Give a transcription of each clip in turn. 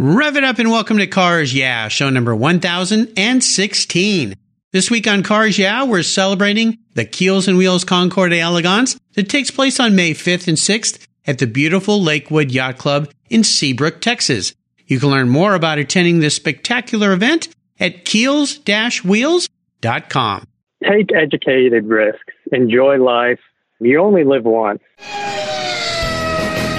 Rev it up and welcome to Cars Yeah, show number 1016. This week on Cars Yeah, we're celebrating the Keels and Wheels Concours d'Elegance that takes place on May 5th and 6th at the beautiful Lakewood Yacht Club in Seabrook, Texas. You can learn more about attending this spectacular event at keels-wheels.com. Take educated risks. Enjoy life. You only live once.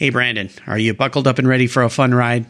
Hey, Brandon, are you buckled up and ready for a fun ride?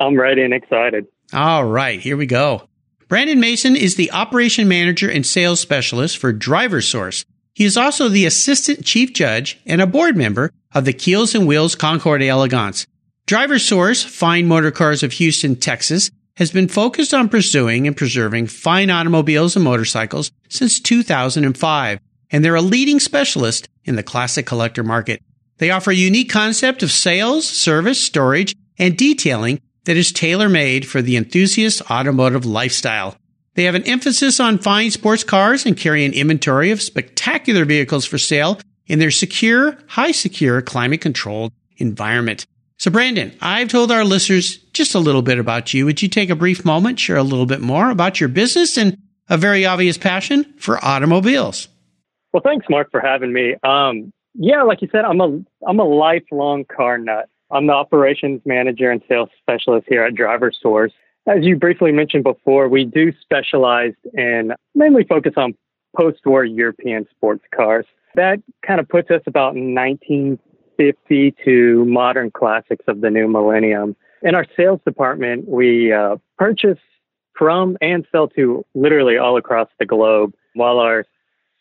I'm ready and excited. All right, here we go. Brandon Mason is the operation manager and sales specialist for Driver Source. He is also the assistant chief judge and a board member of the Keels and Wheels Concours d'Elegance. Driver Source, Fine Motor Cars of Houston, Texas, has been focused on pursuing and preserving fine automobiles and motorcycles since 2005, and they're a leading specialist in the classic collector market. They offer a unique concept of sales, service, storage, and detailing that is tailor made for the enthusiast automotive lifestyle. They have an emphasis on fine sports cars and carry an inventory of spectacular vehicles for sale in their secure, high secure, climate controlled environment. So, Brandon, I've told our listeners just a little bit about you. Would you take a brief moment, share a little bit more about your business and a very obvious passion for automobiles? Well, thanks, Mark, for having me. Um, yeah, like you said, I'm a I'm a lifelong car nut. I'm the operations manager and sales specialist here at Driver Source. As you briefly mentioned before, we do specialize in mainly focus on post-war European sports cars. That kind of puts us about 1950 to modern classics of the new millennium. In our sales department, we uh, purchase from and sell to literally all across the globe, while our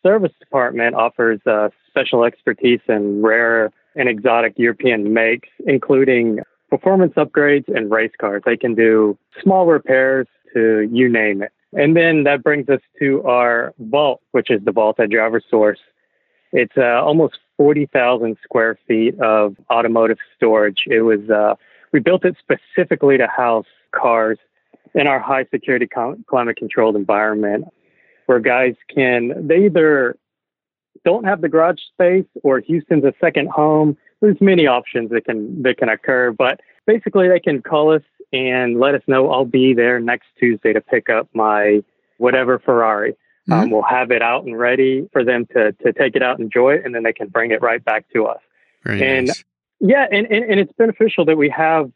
service department offers uh, special expertise in rare and exotic European makes, including performance upgrades and race cars. They can do small repairs to you name it. And then that brings us to our vault, which is the vault at Driver Source. It's uh, almost 40,000 square feet of automotive storage. It was, uh, we built it specifically to house cars in our high security climate controlled environment where guys can, they either don't have the garage space or Houston's a second home. There's many options that can that can occur, but basically they can call us and let us know I'll be there next Tuesday to pick up my whatever Ferrari. Um, mm-hmm. Um, we'll have it out and ready for them to to take it out, and enjoy it, and then they can bring it right back to us. Very and nice. yeah, and, and, and it's beneficial that we have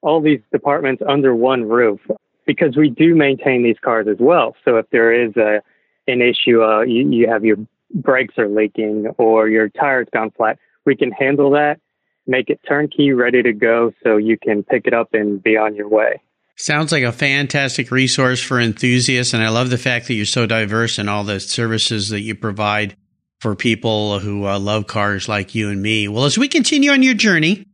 all these departments under one roof because we do maintain these cars as well. So if there is a an issue, uh, you, you have your brakes are leaking or your tire's gone flat, we can handle that, make it turnkey, ready to go, so you can pick it up and be on your way. Sounds like a fantastic resource for enthusiasts, and I love the fact that you're so diverse in all the services that you provide for people who uh, love cars like you and me. Well, as we continue on your journey,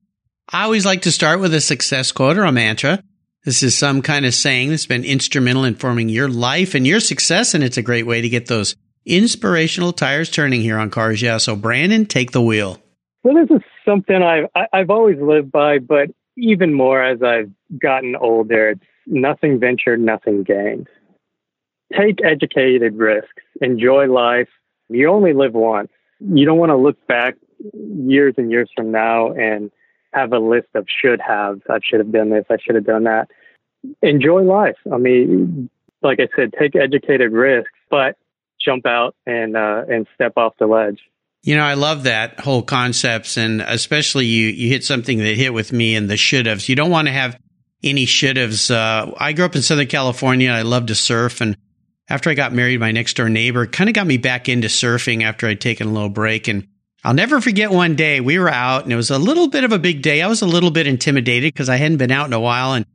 I always like to start with a success quote or a mantra. This is some kind of saying that's been instrumental in forming your life and your success, and it's a great way to get those inspirational tires turning here on Cars Yeah. So, Brandon, take the wheel. Well, this is something I've I've always lived by, but even more as I've gotten older. It's nothing ventured, nothing gained. Take educated risks. Enjoy life. You only live once. You don't want to look back years and years from now and have a list of should have. I should have done this. I should have done that. Enjoy life. I mean, like I said, take educated risks, but jump out and uh, and step off the ledge. You know, I love that whole concepts, and especially you you hit something that hit with me in the should haves. You don't want to have any should haves. Uh, I grew up in Southern California. I love to surf, and after I got married, my next door neighbor kind of got me back into surfing after I'd taken a little break. And I'll never forget one day we were out, and it was a little bit of a big day. I was a little bit intimidated because I hadn't been out in a while, and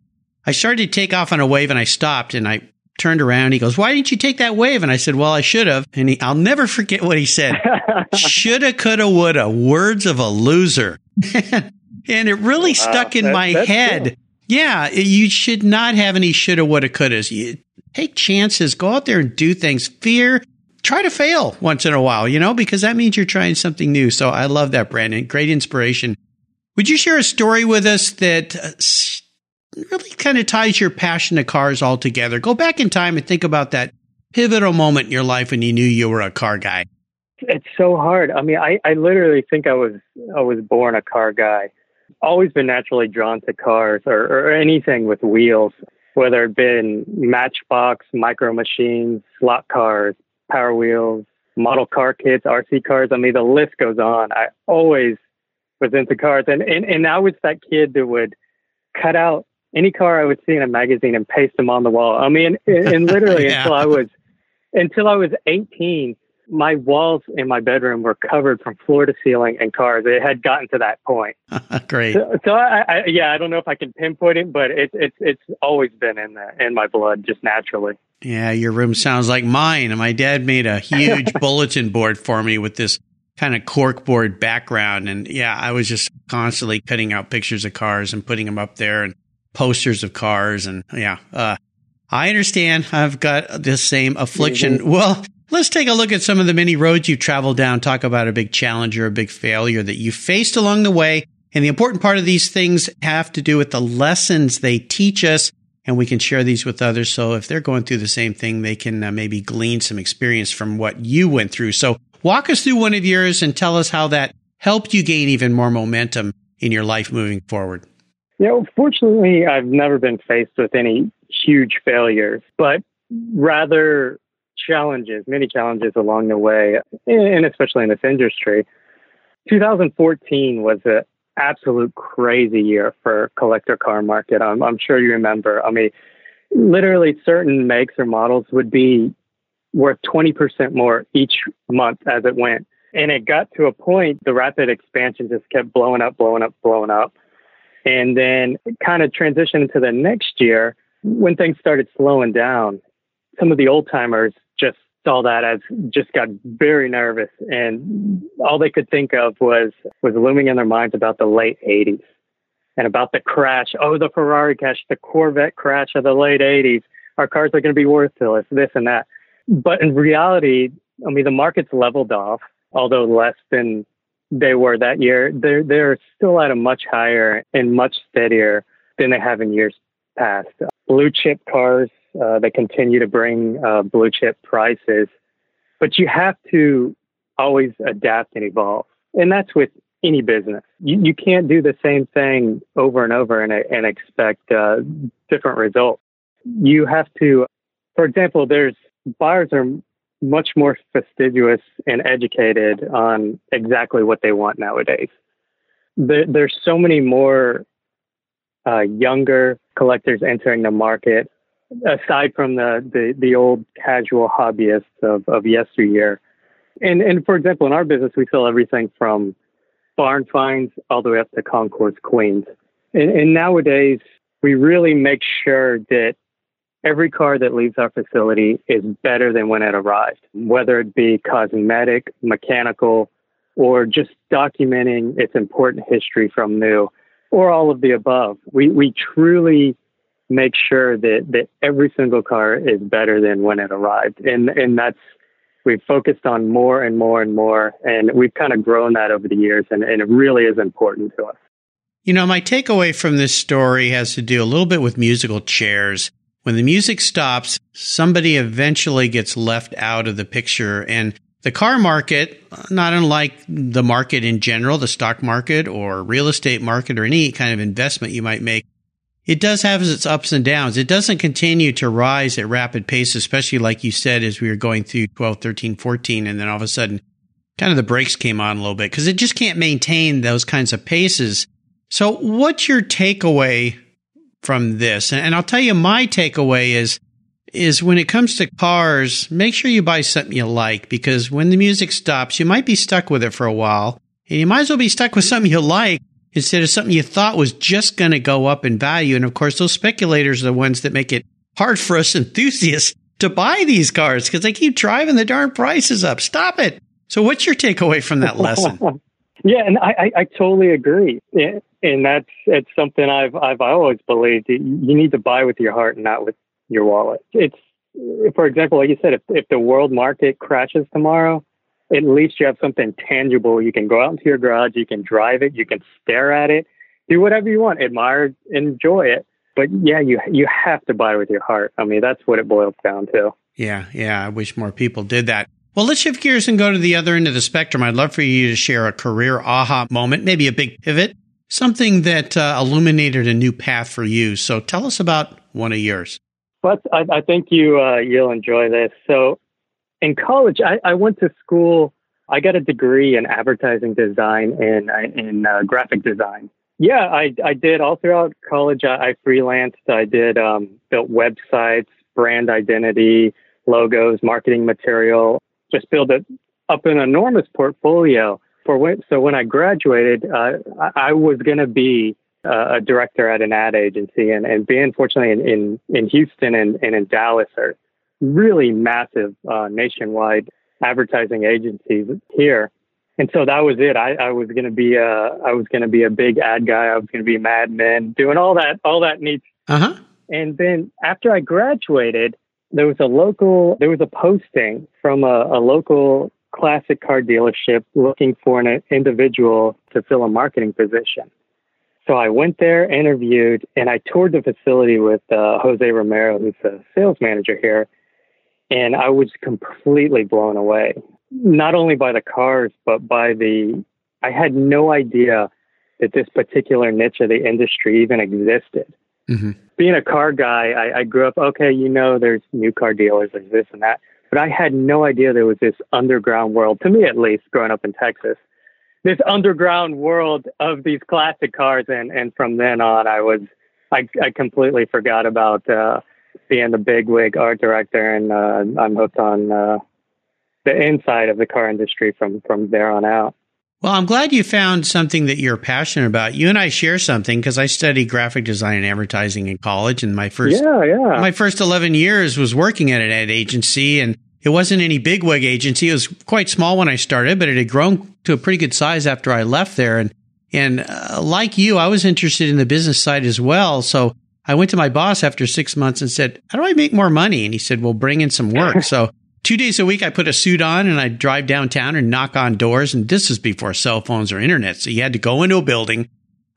I started to take off on a wave, and I stopped, and I turned around. He goes, "Why didn't you take that wave?" And I said, "Well, I should have." And he, I'll never forget what he said: "Shoulda, coulda, woulda." Words of a loser. and it really wow, stuck in that, my head. Yeah, you should not have any shoulda, woulda, couldas. You take chances, go out there and do things. Fear, try to fail once in a while, you know, because that means you're trying something new. So I love that, Brandon. Great inspiration. Would you share a story with us that uh, really kind of ties your passion to cars all together? Go back in time and think about that pivotal moment in your life when you knew you were a car guy. It's so hard. I mean, I, I literally think I was I was born a car guy. Always been naturally drawn to cars or, or anything with wheels, whether it been Matchbox, Micro Machines, slot cars, Power Wheels, model car kits, RC cars. I mean, the list goes on. I always was into cars, and and, and I was that kid that would cut out any car I would see in a magazine and paste them on the wall. I mean, and, and literally yeah. until I was until I was 18, my walls in my bedroom were covered from floor to ceiling in cars. It had gotten to that point. Great. So, so I, I, yeah, I don't know if I can pinpoint it, but it's it's it's always been in the, in my blood just naturally. Yeah, your room sounds like mine. My dad made a huge bulletin board for me with this kind of corkboard background, and yeah, I was just constantly cutting out pictures of cars and putting them up there, and posters of cars, and yeah. Uh, I understand. I've got the same affliction. Mm-hmm. Well, Let's take a look at some of the many roads you've traveled down. Talk about a big challenge or a big failure that you faced along the way. And the important part of these things have to do with the lessons they teach us. And we can share these with others. So if they're going through the same thing, they can uh, maybe glean some experience from what you went through. So walk us through one of yours and tell us how that helped you gain even more momentum in your life moving forward. Yeah, well, fortunately, I've never been faced with any huge failures, but rather challenges, many challenges along the way, and especially in this industry. 2014 was an absolute crazy year for collector car market. I'm, I'm sure you remember. I mean, literally certain makes or models would be worth 20% more each month as it went. And it got to a point, the rapid expansion just kept blowing up, blowing up, blowing up. And then kind of transitioned into the next year when things started slowing down. Some of the old timers just saw that as just got very nervous. And all they could think of was was looming in their minds about the late 80s and about the crash. Oh the ferrari crash the corvette crash of the late 80s our cars are going to be worthless this and that. But in reality i mean the market's leveled off although less than they were that year they're they're still at a much higher and much steadier than they have in years past blue chip cars uh, they continue to bring uh, blue chip prices, but you have to always adapt and evolve. And that's with any business. You, you can't do the same thing over and over and, and expect uh, different results. You have to, for example, there's buyers are much more fastidious and educated on exactly what they want nowadays. There, there's so many more uh, younger collectors entering the market aside from the, the, the old casual hobbyists of, of yesteryear. And, and for example, in our business, we sell everything from barn finds all the way up to concours queens. And, and nowadays, we really make sure that every car that leaves our facility is better than when it arrived, whether it be cosmetic, mechanical, or just documenting its important history from new, or all of the above. We, we truly make sure that, that every single car is better than when it arrived. And, and that's, we've focused on more and more and more. And we've kind of grown that over the years. And, and it really is important to us. You know, my takeaway from this story has to do a little bit with musical chairs. When the music stops, somebody eventually gets left out of the picture. And the car market, not unlike the market in general, the stock market or real estate market or any kind of investment you might make, it does have its ups and downs. It doesn't continue to rise at rapid pace, especially like you said, as we were going through 12, 13, 14, and then all of a sudden kind of the brakes came on a little bit because it just can't maintain those kinds of paces. So what's your takeaway from this? And I'll tell you my takeaway is, is when it comes to cars, make sure you buy something you like because when the music stops, you might be stuck with it for a while and you might as well be stuck with something you like instead of something you thought was just going to go up in value. And of course, those speculators are the ones that make it hard for us enthusiasts to buy these cars because they keep driving the darn prices up. Stop it. So, what's your takeaway from that lesson? Yeah, and I, I, I totally agree. And that's it's something I've I've always believed. You need to buy with your heart and not with your wallet. It's for example, like you said, if if the world market crashes tomorrow, at least you have something tangible. You can go out into your garage, you can drive it, you can stare at it, do whatever you want, admire, enjoy it. But yeah, you you have to buy with your heart. I mean, that's what it boils down to. Yeah, yeah. I wish more people did that. Well, let's shift gears and go to the other end of the spectrum. I'd love for you to share a career aha moment, maybe a big pivot, something that uh, illuminated a new path for you. So tell us about one of yours. But I, I think you uh, you'll enjoy this. So in college, I, I, went to school. I got a degree in advertising design and in uh, graphic design. Yeah, I, I did all throughout college. I, I freelanced. I did um, built websites, brand identity, logos, marketing material. Just built it up an enormous portfolio for when. So when I graduated, uh, I, I was going to be uh, a director at an ad agency, and, and being fortunately in, in, in Houston and, and in Dallas are really massive uh, nationwide advertising agencies here. And so that was it. I, I was going to be a, I was going to be a big ad guy. I was going to be Mad Men, doing all that, all that neat. Uh huh. And then after I graduated, there was a local, there was a posting from a, a local classic car dealership looking for an individual to fill a marketing position. So I went there, interviewed, and I toured the facility with uh, Jose Romero, who's the sales manager here. And I was completely blown away, not only by the cars, but by the, I had no idea that this particular niche of the industry even existed. Mm-hmm. Being a car guy, I, I grew up, okay, you know, there's new car dealers, there's this and that. But I had no idea there was this underground world, to me at least, growing up in Texas, this underground world of these classic cars. And, and from then on, I was, I, I completely forgot about uh, being the bigwig art director, and uh, I'm hooked on uh, the inside of the car industry from from there on out. Well, I'm glad you found something that you're passionate about. You and I share something because I studied graphic design and advertising in college, and my first yeah, yeah. my first 11 years was working at an ad agency, and it wasn't any bigwig agency. It was quite small when I started, but it had grown to a pretty good size after I left there. And and uh, like you, I was interested in the business side as well. So I went to my boss after six months and said, How do I make more money? And he said, Well, bring in some work. so two days a week, I put a suit on and I'd drive downtown and knock on doors. And this was before cell phones or internet. So you had to go into a building,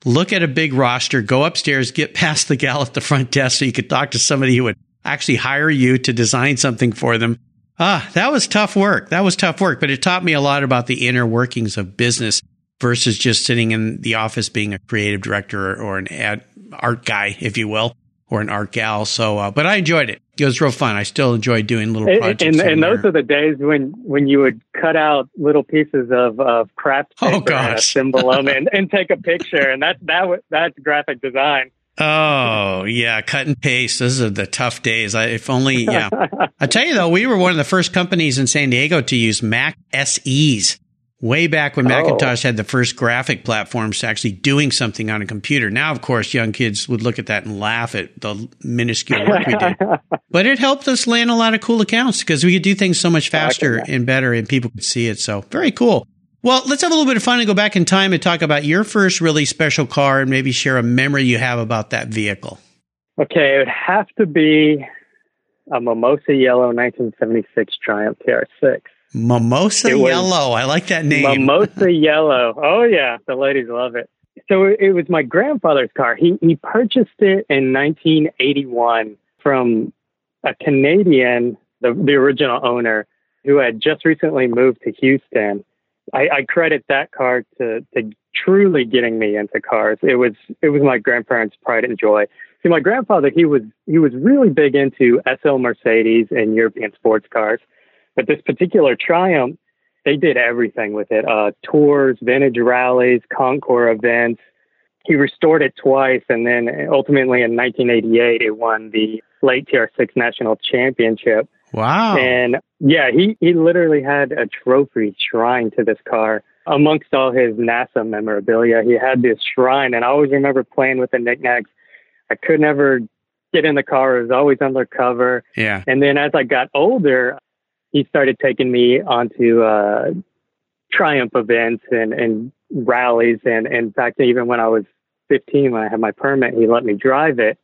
look at a big roster, go upstairs, get past the gal at the front desk so you could talk to somebody who would actually hire you to design something for them. Ah, that was tough work. That was tough work, but it taught me a lot about the inner workings of business versus just sitting in the office being a creative director or an ad art guy, if you will or an art gal. So, uh, but I enjoyed it. It was real fun. I still enjoy doing little projects. And, and those are the days when, when you would cut out little pieces of, of craft oh, paper oh, gosh. and assemble them and, and take a picture. And that, that, that's graphic design. Oh yeah, cut and paste. Those are the tough days. I, if only, yeah. I tell you though, we were one of the first companies in San Diego to use Mac SEs way back when oh. Macintosh had the first graphic platforms to actually doing something on a computer. Now, of course, young kids would look at that and laugh at the minuscule work we did. but it helped us land a lot of cool accounts because we could do things so much faster and better and people could see it. So very cool. Well, let's have a little bit of fun and go back in time and talk about your first really special car and maybe share a memory you have about that vehicle. Okay, it would have to be a Mimosa Yellow 1976 Triumph TR6. Mimosa Yellow. I like that name. Mimosa Yellow. Oh yeah, the ladies love it. So it, was my grandfather's car. He he purchased it in 1981 from a Canadian, the the original owner, who had just recently moved to Houston. I, I credit that car to to truly getting me into cars. It was it was my grandparents' pride and joy. See, my grandfather he was he was really big into SL Mercedes and European sports cars. But this particular Triumph, they did everything with it uh, tours, vintage rallies, concours events. He restored it twice, and then ultimately in 1988, it won the late TR6 National Championship. Wow. And yeah, he, he literally had a trophy shrine to this car amongst all his NASA memorabilia. He had this shrine, and I always remember playing with the knickknacks. I could never get in the car. It was always undercover. Yeah. And then as I got older, he started taking me onto uh, triumph events and, and rallies. And, and in fact, even when I was 15, when I had my permit, he let me drive it.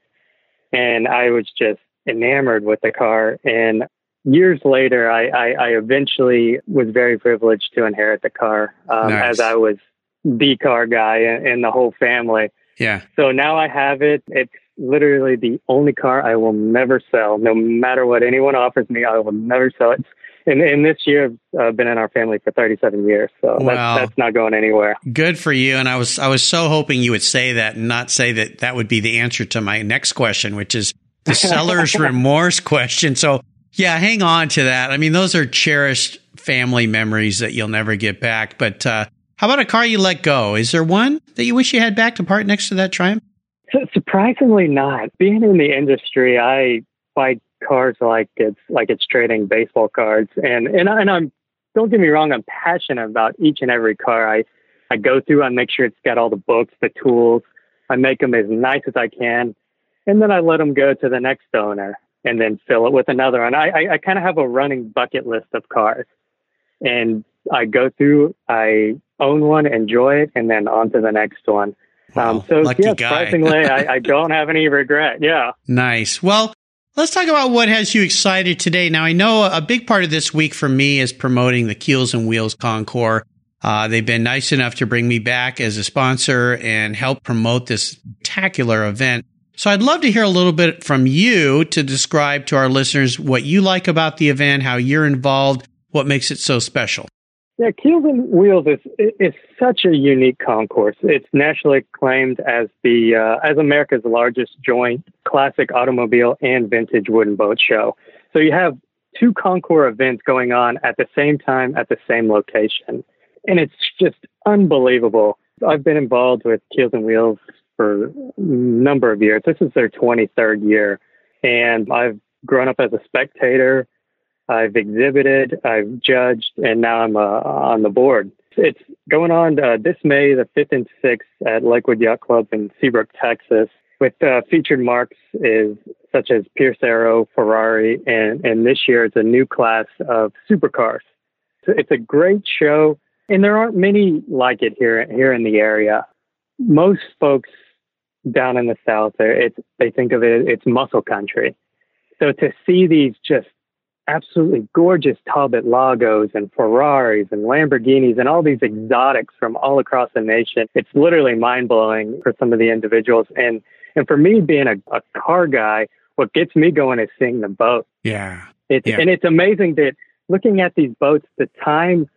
And I was just enamored with the car. And years later, I, I, I eventually was very privileged to inherit the car um, nice. as I was the car guy in, in the whole family. Yeah. So now I have it. It's literally the only car I will never sell, no matter what anyone offers me. I will never sell it. And, and this year, I've uh, been in our family for 37 years, so that's, that's not going anywhere. Good for you. And I was I was so hoping you would say that and not say that that would be the answer to my next question, which is the seller's remorse question. So yeah, hang on to that. I mean, those are cherished family memories that you'll never get back. But uh, how about a car you let go? Is there one that you wish you had back to park next to that Triumph? Surprisingly, not. Being in the industry, I buy cars like it's like it's trading baseball cards, and and and I'm don't get me wrong, I'm passionate about each and every car I I go through. I make sure it's got all the books, the tools. I make them as nice as I can, and then I let them go to the next owner, and then fill it with another. And I I, I kind of have a running bucket list of cars, and I go through. I own one, enjoy it, and then on to the next one. Wow, um, so yeah, surprisingly, I, I don't have any regret. Yeah. Nice. Well, let's talk about what has you excited today. Now, I know a big part of this week for me is promoting the Keels and Wheels Concours. Uh, they've been nice enough to bring me back as a sponsor and help promote this spectacular event. So I'd love to hear a little bit from you to describe to our listeners what you like about the event, how you're involved, what makes it so special. Yeah, and Wheels is is such a unique concours. It's nationally acclaimed as the uh, as America's largest joint classic automobile and vintage wooden boat show. So you have two concours events going on at the same time at the same location, and it's just unbelievable. I've been involved with Keels and Wheels for a number of years. This is their 23rd year, and I've grown up as a spectator I've exhibited, I've judged, and now I'm uh, on the board. It's going on uh, this May, the 5th and 6th at Lakewood Yacht Club in Seabrook, Texas, with uh, featured marks is such as Pierce Arrow, Ferrari, and, and this year it's a new class of supercars. So it's a great show, and there aren't many like it here here in the area. Most folks down in the south, it's, they think of it it's muscle country. So to see these just absolutely gorgeous Talbot Lagos and Ferraris and Lamborghinis and all these exotics from all across the nation. It's literally mind blowing for some of the individuals. And, and for me being a, a car guy, what gets me going is seeing the boat. Yeah. It's, yeah. And it's amazing that looking at these boats, the time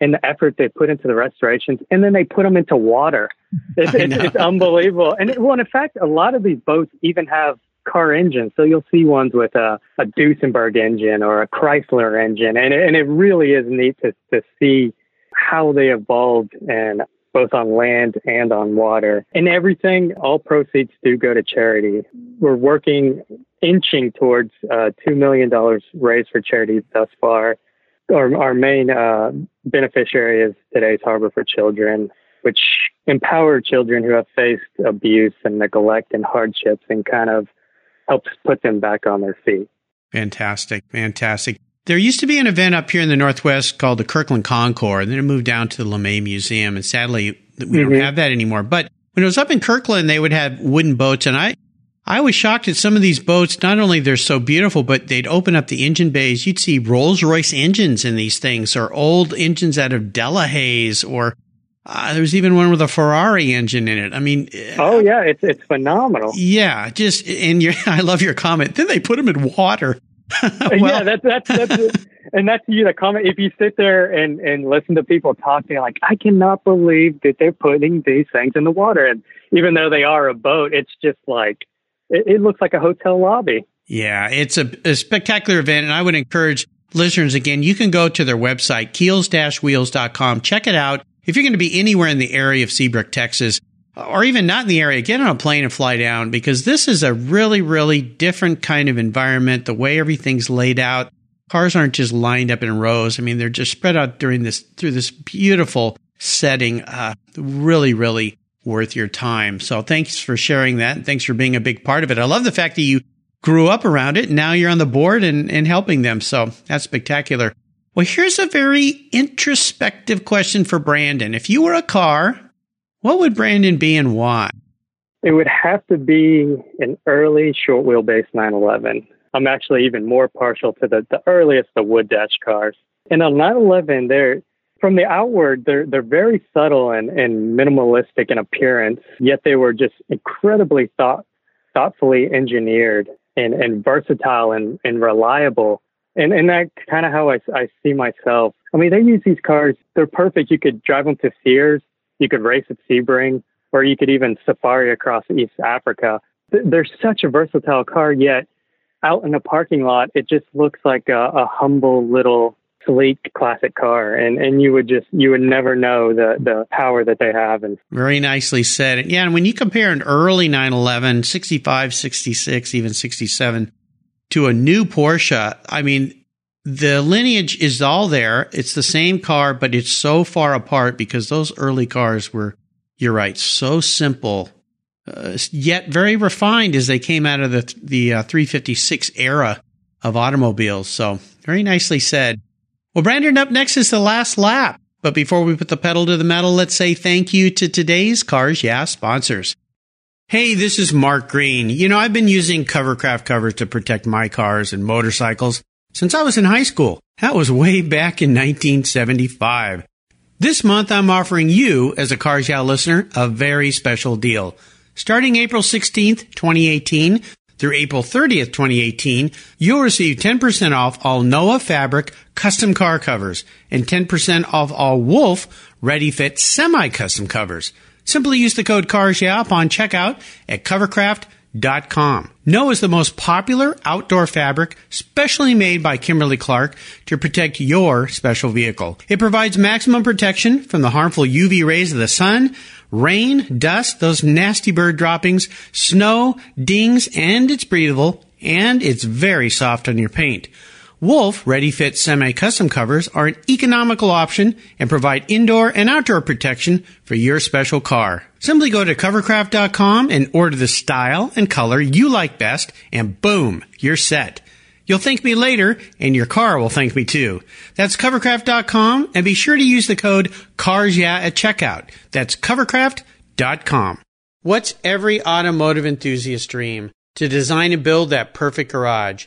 and the effort they put into the restorations, and then they put them into water. It's, it's, it's unbelievable. And it, well, in fact, a lot of these boats even have car engines. So you'll see ones with a, a Duesenberg engine or a Chrysler engine. And, and it really is neat to, to see how they evolved and both on land and on water. And everything, all proceeds do go to charity. We're working, inching towards uh, $2 million raised for charity thus far. Our, our main uh, beneficiary is today's Harbor for Children, which empower children who have faced abuse and neglect and hardships and kind of helps put them back on their feet. Fantastic. Fantastic. There used to be an event up here in the Northwest called the Kirkland Concours, and then it moved down to the LeMay Museum. And sadly, we mm-hmm. don't have that anymore. But when it was up in Kirkland, they would have wooden boats. And I, I was shocked at some of these boats. Not only they're so beautiful, but they'd open up the engine bays. You'd see Rolls Royce engines in these things, or old engines out of Delahaye, or uh, there's even one with a Ferrari engine in it. I mean, oh yeah, it's it's phenomenal. Yeah, just and your, I love your comment. Then they put them in water. well, yeah, that's that's that's and that's you. The comment. If you sit there and and listen to people talk, they're like, I cannot believe that they're putting these things in the water. And even though they are a boat, it's just like it, it looks like a hotel lobby. Yeah, it's a, a spectacular event, and I would encourage listeners again. You can go to their website, keels-wheels.com. Check it out if you're going to be anywhere in the area of Seabrook, Texas, or even not in the area, get on a plane and fly down because this is a really, really different kind of environment. The way everything's laid out, cars aren't just lined up in rows. I mean, they're just spread out during this through this beautiful setting. Uh, really, really worth your time. So thanks for sharing that. And thanks for being a big part of it. I love the fact that you grew up around it. Now you're on the board and, and helping them. So that's spectacular. Well, here's a very introspective question for Brandon. If you were a car, what would Brandon be and why? It would have to be an early short wheelbase 911. I'm actually even more partial to the, the earliest, the wood dash cars. And on 911, they're from the outward, they're they're very subtle and, and minimalistic in appearance, yet they were just incredibly thought thoughtfully engineered and, and versatile and, and reliable and and that's kind of how I, I see myself. I mean, they use these cars; they're perfect. You could drive them to Sears, you could race at Sebring, or you could even safari across East Africa. They're such a versatile car, yet out in the parking lot, it just looks like a, a humble little sleek classic car and and you would just you would never know the the power that they have and very nicely said yeah and when you compare an early 911 65 66 even 67 to a new Porsche, I mean, the lineage is all there. It's the same car, but it's so far apart because those early cars were, you're right, so simple, uh, yet very refined as they came out of the the uh, 356 era of automobiles. So very nicely said. Well, Brandon, up next is the last lap. But before we put the pedal to the metal, let's say thank you to today's Cars Yeah sponsors. Hey, this is Mark Green. You know, I've been using Covercraft covers to protect my cars and motorcycles since I was in high school. That was way back in 1975. This month, I'm offering you, as a Cars Yeah listener, a very special deal. Starting April 16th, 2018 through April 30th, 2018, you'll receive 10% off all Noah fabric custom car covers and 10% off all Wolf ready fit semi custom covers. Simply use the code CARSYEAH upon checkout at covercraft.com. Noah is the most popular outdoor fabric specially made by Kimberly Clark to protect your special vehicle. It provides maximum protection from the harmful UV rays of the sun, rain, dust, those nasty bird droppings, snow, dings, and it's breathable and it's very soft on your paint. Wolf Ready Fit Semi Custom Covers are an economical option and provide indoor and outdoor protection for your special car. Simply go to covercraft.com and order the style and color you like best, and boom, you're set. You'll thank me later, and your car will thank me too. That's covercraft.com, and be sure to use the code CARSYEAH at checkout. That's covercraft.com. What's every automotive enthusiast dream? To design and build that perfect garage.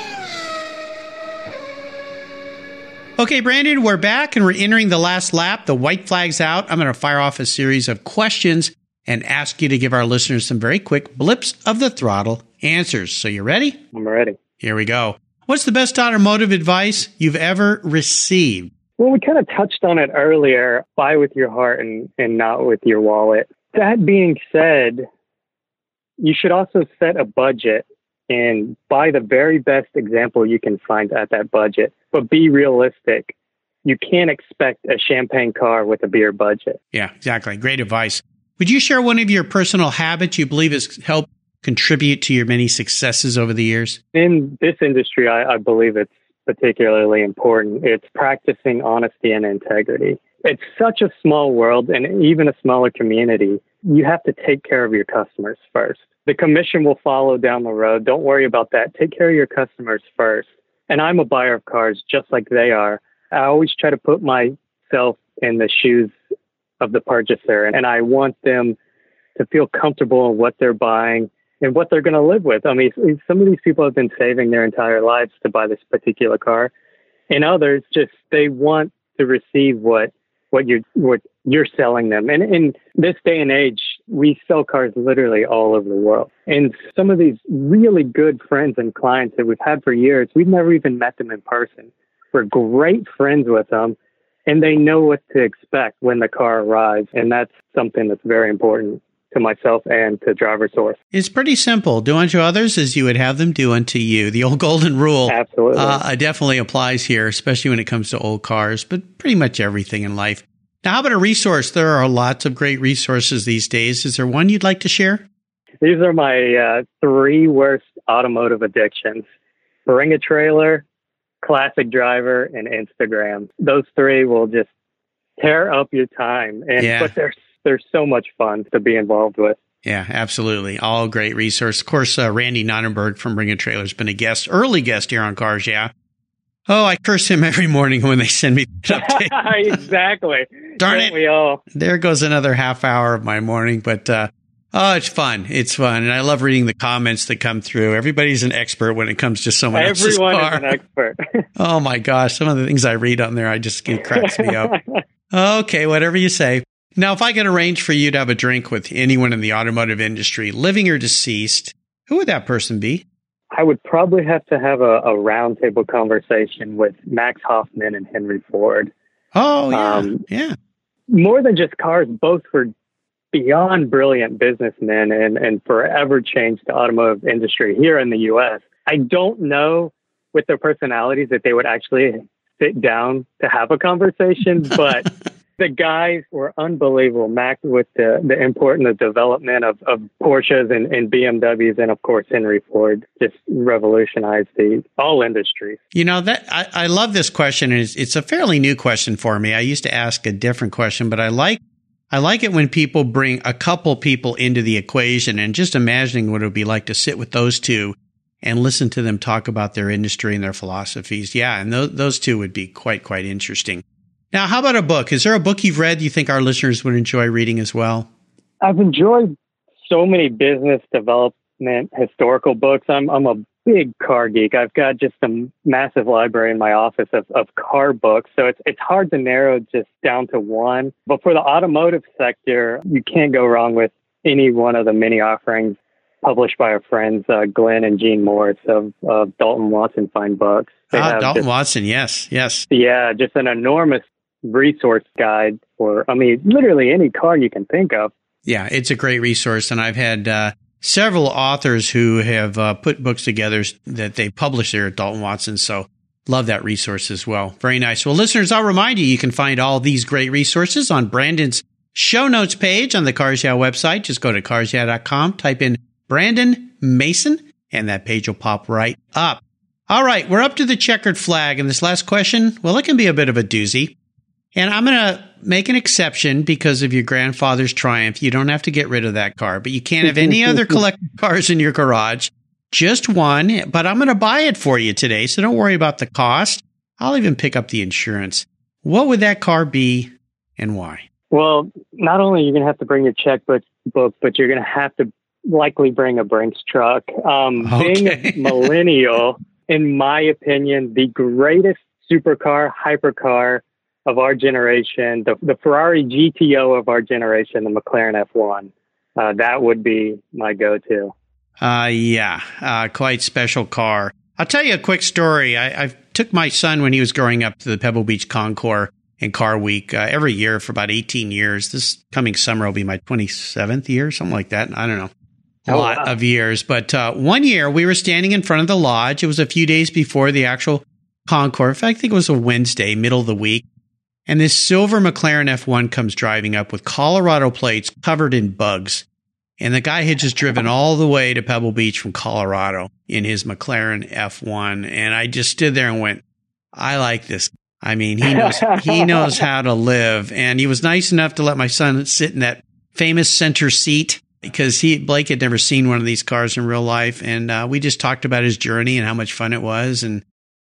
Okay, Brandon, we're back and we're entering the last lap. The white flag's out. I'm going to fire off a series of questions and ask you to give our listeners some very quick blips of the throttle answers. So you ready? I'm ready. Here we go. What's the best automotive advice you've ever received? Well, we kind of touched on it earlier buy with your heart and, and not with your wallet. That being said, you should also set a budget and buy the very best example you can find at that budget, but be realistic. You can't expect a champagne car with a beer budget. Yeah, exactly. Great advice. Would you share one of your personal habits you believe has helped contribute to your many successes over the years? In this industry, I, I believe it's particularly important. It's practicing honesty and integrity. It's such a small world and even a smaller community. You have to take care of your customers first. The commission will follow down the road. Don't worry about that. Take care of your customers first. And I'm a buyer of cars just like they are. I always try to put myself in the shoes of the purchaser and I want them to feel comfortable in what they're buying and what they're going to live with. I mean, some of these people have been saving their entire lives to buy this particular car, and others just they want to receive what what you what you're selling them. And in this day and age, we sell cars literally all over the world. And some of these really good friends and clients that we've had for years, we've never even met them in person. We're great friends with them and they know what to expect when the car arrives. And that's something that's very important to myself and to driver source. It's pretty simple. Do unto others as you would have them do unto you. The old golden rule absolutely uh, it definitely applies here, especially when it comes to old cars, but pretty much everything in life. Now, how about a resource? There are lots of great resources these days. Is there one you'd like to share? These are my uh, three worst automotive addictions bring a trailer, classic driver, and Instagram. Those three will just tear up your time. And yeah. but they're they're so much fun to be involved with. Yeah, absolutely. All great resource. Of course, uh, Randy Nonnenberg from Bring a Trailer has been a guest, early guest here on Cars Yeah. Oh, I curse him every morning when they send me exactly. Darn Don't it. We all. There goes another half hour of my morning, but uh, oh, it's fun. It's fun. And I love reading the comments that come through. Everybody's an expert when it comes to someone else's Everyone is an expert. oh my gosh, some of the things I read on there, I just it cracks me up. okay, whatever you say. Now, if I could arrange for you to have a drink with anyone in the automotive industry, living or deceased, who would that person be? I would probably have to have a, a roundtable conversation with Max Hoffman and Henry Ford. Oh, yeah. Um, yeah. More than just cars, both were beyond brilliant businessmen and, and forever changed the automotive industry here in the U.S. I don't know with their personalities that they would actually sit down to have a conversation, but the guys were unbelievable. Mac with the, the import and the development of, of Porsches and, and BMWs, and of course Henry Ford just revolutionized the all industries. You know that I, I love this question, it's, it's a fairly new question for me. I used to ask a different question, but I like I like it when people bring a couple people into the equation, and just imagining what it would be like to sit with those two and listen to them talk about their industry and their philosophies. Yeah, and th- those two would be quite quite interesting. Now, how about a book? Is there a book you've read you think our listeners would enjoy reading as well? I've enjoyed so many business development historical books. I'm I'm a big car geek. I've got just a massive library in my office of, of car books. So it's it's hard to narrow just down to one. But for the automotive sector, you can't go wrong with any one of the many offerings published by our friends uh, Glyn and Jean Morris of uh, Dalton Watson Fine Books. ah, Dalton just, Watson, yes, yes. Yeah, just an enormous resource guide for, I mean, literally any car you can think of. Yeah, it's a great resource. And I've had uh, several authors who have uh, put books together that they publish there at Dalton Watson. So love that resource as well. Very nice. Well, listeners, I'll remind you, you can find all these great resources on Brandon's show notes page on the Cars Yeah website. Just go to carsyeah.com, type in Brandon Mason, and that page will pop right up. All right, we're up to the checkered flag. And this last question, well, it can be a bit of a doozy. And I'm going to make an exception because of your grandfather's Triumph. You don't have to get rid of that car, but you can't have any other collector cars in your garage. Just one, but I'm going to buy it for you today. So don't worry about the cost. I'll even pick up the insurance. What would that car be and why? Well, not only are you going to have to bring your checkbook, book, but you're going to have to likely bring a Brinks truck. Um, okay. Being a millennial, in my opinion, the greatest supercar, hypercar of our generation, the, the Ferrari GTO of our generation, the McLaren F1. Uh, that would be my go-to. Uh, yeah, uh, quite special car. I'll tell you a quick story. I, I, took my son when he was growing up to the Pebble Beach Concours and Car Week uh, every year for about 18 years. This coming summer will be my 27th year, something like that. I don't know. A oh, lot wow. of years. But uh, one year we were standing in front of the lodge. It was a few days before the actual Concours. In fact, I think it was a Wednesday, middle of the week. And this silver McLaren F1 comes driving up with Colorado plates covered in bugs. And the guy had just driven all the way to Pebble Beach from Colorado in his McLaren F1. And I just stood there and went, I like this. I mean, he knows, he knows how to live. And he was nice enough to let my son sit in that famous center seat because he, Blake had never seen one of these cars in real life. And uh, we just talked about his journey and how much fun it was. And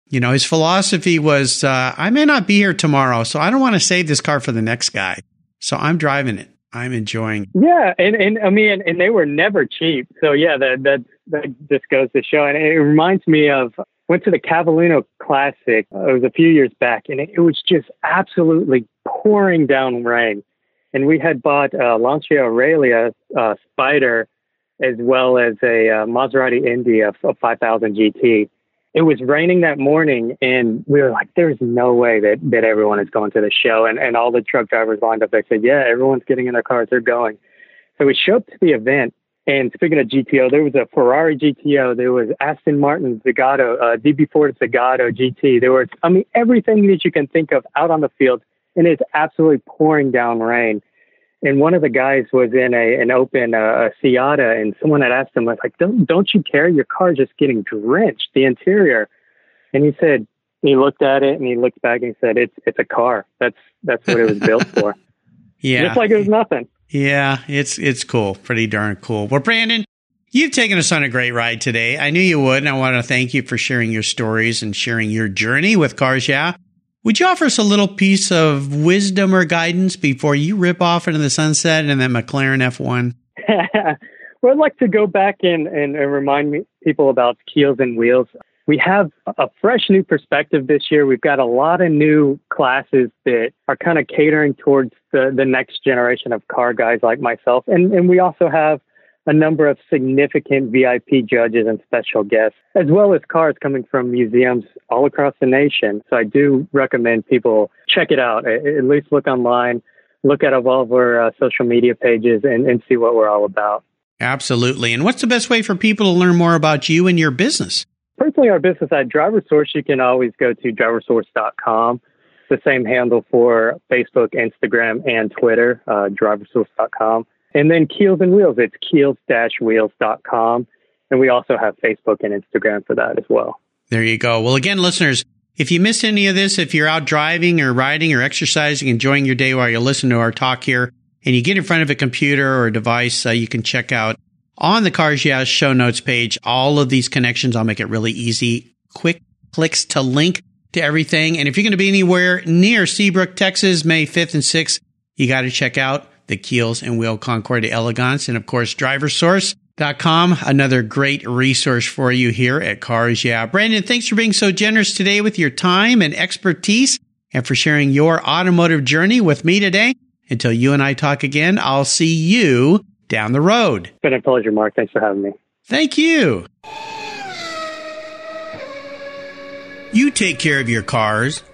you know, his philosophy was, uh, I may not be here tomorrow, so I don't want to save this car for the next guy. So I'm driving it. I'm enjoying. It. Yeah, and and I mean, and they were never cheap. So yeah, that that that just goes to show. And it reminds me of went to the Cavallino Classic. Uh, it was a few years back, and it, it was just absolutely pouring down rain. And we had bought a Lancia Aurelia uh, Spider as well as a uh, Maserati India of 5000 GT. It was raining that morning, and we were like, "There's no way that that everyone is going to the show." And and all the truck drivers lined up. They said, "Yeah, everyone's getting in their cars. They're going." So we showed up to the event, and speaking of GTO, there was a Ferrari GTO, there was Aston Martin Zagato, uh, DB4 Zagato GT. There was, I mean, everything that you can think of out on the field, and it's absolutely pouring down rain. And one of the guys was in a an open uh, Siata, and someone had asked him, like, don't don't you care? Your car just getting drenched, the interior. And he said, he looked at it and he looked back and he said, it's it's a car. That's that's what it was built for. yeah, just like it was nothing. Yeah, it's it's cool, pretty darn cool. Well, Brandon, you've taken us on a great ride today. I knew you would, and I want to thank you for sharing your stories and sharing your journey with Cars Yeah. Would you offer us a little piece of wisdom or guidance before you rip off into the sunset and that McLaren F1? well, I'd like to go back and, and, and remind people about keels and wheels we have a fresh new perspective this year. We've got a lot of new classes that are kind of catering towards the, the next generation of car guys like myself. And, and we also have a number of significant VIP judges and special guests, as well as cars coming from museums all across the nation. So I do recommend people check it out. At least look online, look at all of our uh, social media pages, and, and see what we're all about. Absolutely. And what's the best way for people to learn more about you and your business? Personally, our business at Driver Source, you can always go to driversource.com. The same handle for Facebook, Instagram, and Twitter, uh, driversource.com. And then Keels and Wheels, it's keels-wheels.com. And we also have Facebook and Instagram for that as well. There you go. Well, again, listeners, if you missed any of this, if you're out driving or riding or exercising, enjoying your day while you're listening to our talk here, and you get in front of a computer or a device, uh, you can check out on the Cars show notes page, all of these connections, I'll make it really easy. Quick clicks to link to everything. And if you're going to be anywhere near Seabrook, Texas, May 5th and 6th, you got to check out the Keels and Wheel Concours Elegance. And of course, driversource.com, another great resource for you here at Cars Yeah. Brandon, thanks for being so generous today with your time and expertise and for sharing your automotive journey with me today. Until you and I talk again, I'll see you down the road. It's been a pleasure, Mark. Thanks for having me. Thank you. You take care of your cars,